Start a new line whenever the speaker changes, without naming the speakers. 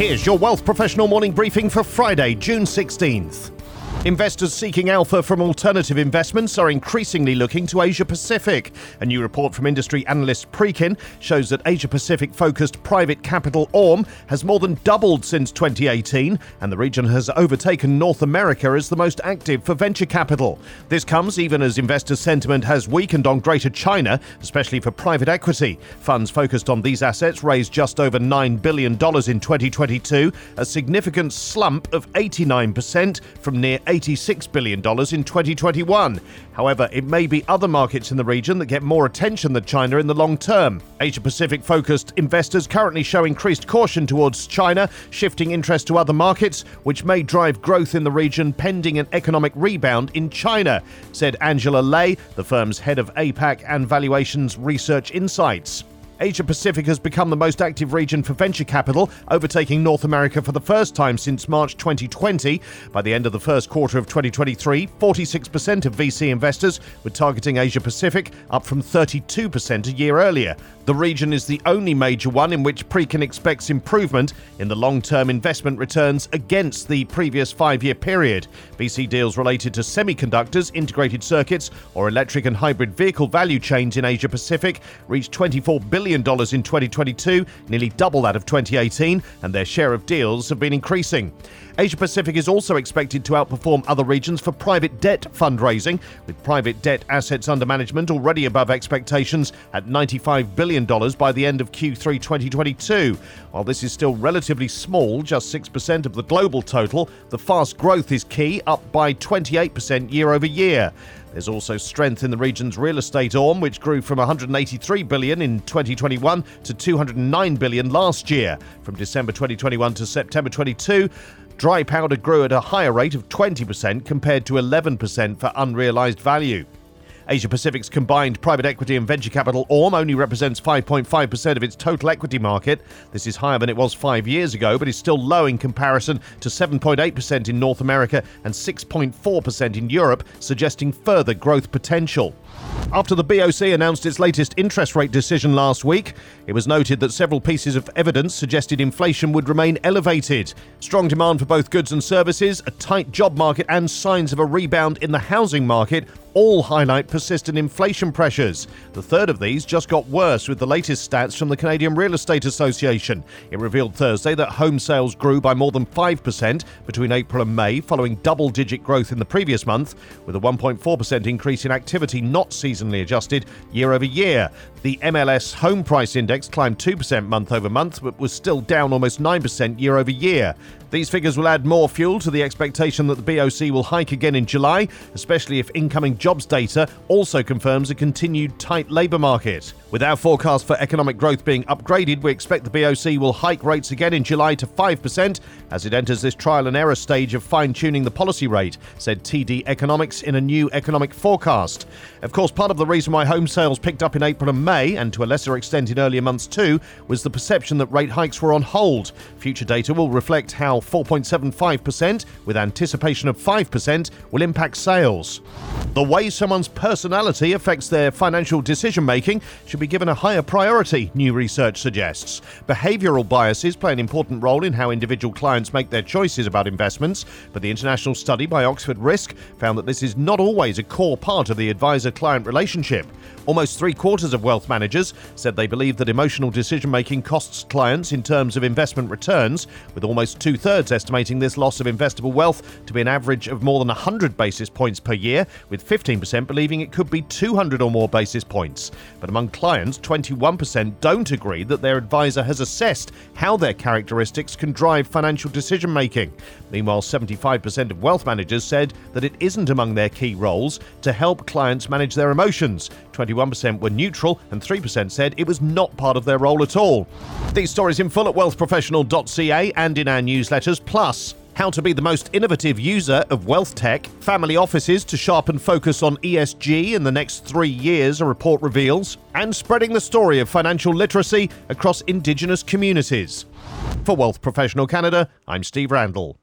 Here's your Wealth Professional morning briefing for Friday, June 16th. Investors seeking alpha from alternative investments are increasingly looking to Asia Pacific. A new report from industry analyst Preqin shows that Asia Pacific focused private capital AUM has more than doubled since 2018, and the region has overtaken North America as the most active for venture capital. This comes even as investor sentiment has weakened on Greater China, especially for private equity. Funds focused on these assets raised just over $9 billion in 2022, a significant slump of 89% from near $86 billion in 2021. However, it may be other markets in the region that get more attention than China in the long term. Asia Pacific focused investors currently show increased caution towards China, shifting interest to other markets, which may drive growth in the region pending an economic rebound in China, said Angela Lei, the firm's head of APAC and Valuations Research Insights. Asia Pacific has become the most active region for venture capital, overtaking North America for the first time since March 2020. By the end of the first quarter of 2023, 46% of VC investors were targeting Asia Pacific, up from 32% a year earlier. The region is the only major one in which Preqin expects improvement in the long term investment returns against the previous five year period. VC deals related to semiconductors, integrated circuits, or electric and hybrid vehicle value chains in Asia Pacific reached $24 billion in 2022, nearly double that of 2018, and their share of deals have been increasing. Asia Pacific is also expected to outperform other regions for private debt fundraising, with private debt assets under management already above expectations at $95 billion by the end of Q3 2022. While this is still relatively small, just 6% of the global total, the fast growth is key, up by 28% year over year. There's also strength in the region's real estate arm, which grew from 183 billion in 2021 to 209 billion last year. From December 2021 to September 22, dry powder grew at a higher rate of 20% compared to 11% for unrealized value. Asia Pacific's combined private equity and venture capital AUM only represents 5.5% of its total equity market. This is higher than it was five years ago, but is still low in comparison to 7.8% in North America and 6.4% in Europe, suggesting further growth potential. After the BOC announced its latest interest rate decision last week, it was noted that several pieces of evidence suggested inflation would remain elevated. Strong demand for both goods and services, a tight job market, and signs of a rebound in the housing market all highlight persistent inflation pressures. The third of these just got worse with the latest stats from the Canadian Real Estate Association. It revealed Thursday that home sales grew by more than 5% between April and May, following double digit growth in the previous month, with a 1.4% increase in activity not seasonally adjusted year over year. The MLS Home Price Index climbed 2% month over month, but was still down almost 9% year over year. These figures will add more fuel to the expectation that the BOC will hike again in July, especially if incoming jobs data also confirms a continued tight labour market. With our forecast for economic growth being upgraded, we expect the BOC will hike rates again in July to 5% as it enters this trial and error stage of fine tuning the policy rate, said TD Economics in a new economic forecast. Of course, part of the reason why home sales picked up in April and May, and to a lesser extent in earlier months too, was the perception that rate hikes were on hold. Future data will reflect how 4.75%, with anticipation of 5%, will impact sales. The way someone's personality affects their financial decision making should be given a higher priority, new research suggests. Behavioral biases play an important role in how individual clients make their choices about investments, but the international study by Oxford Risk found that this is not always a core part of the advisor client relationship. Almost three quarters of wealth managers said they believe that emotional decision making costs clients in terms of investment returns, with almost two thirds estimating this loss of investable wealth to be an average of more than 100 basis points per year, with 15% believing it could be 200 or more basis points. But among clients, 21% don't agree that their advisor has assessed how their characteristics can drive financial decision making. Meanwhile, 75% of wealth managers said that it isn't among their key roles to help clients manage their emotions. 21% were neutral, and 3% said it was not part of their role at all. These stories in full at wealthprofessional.ca and in our newsletters, plus how to be the most innovative user of wealth tech, family offices to sharpen focus on ESG in the next three years, a report reveals, and spreading the story of financial literacy across Indigenous communities. For Wealth Professional Canada, I'm Steve Randall.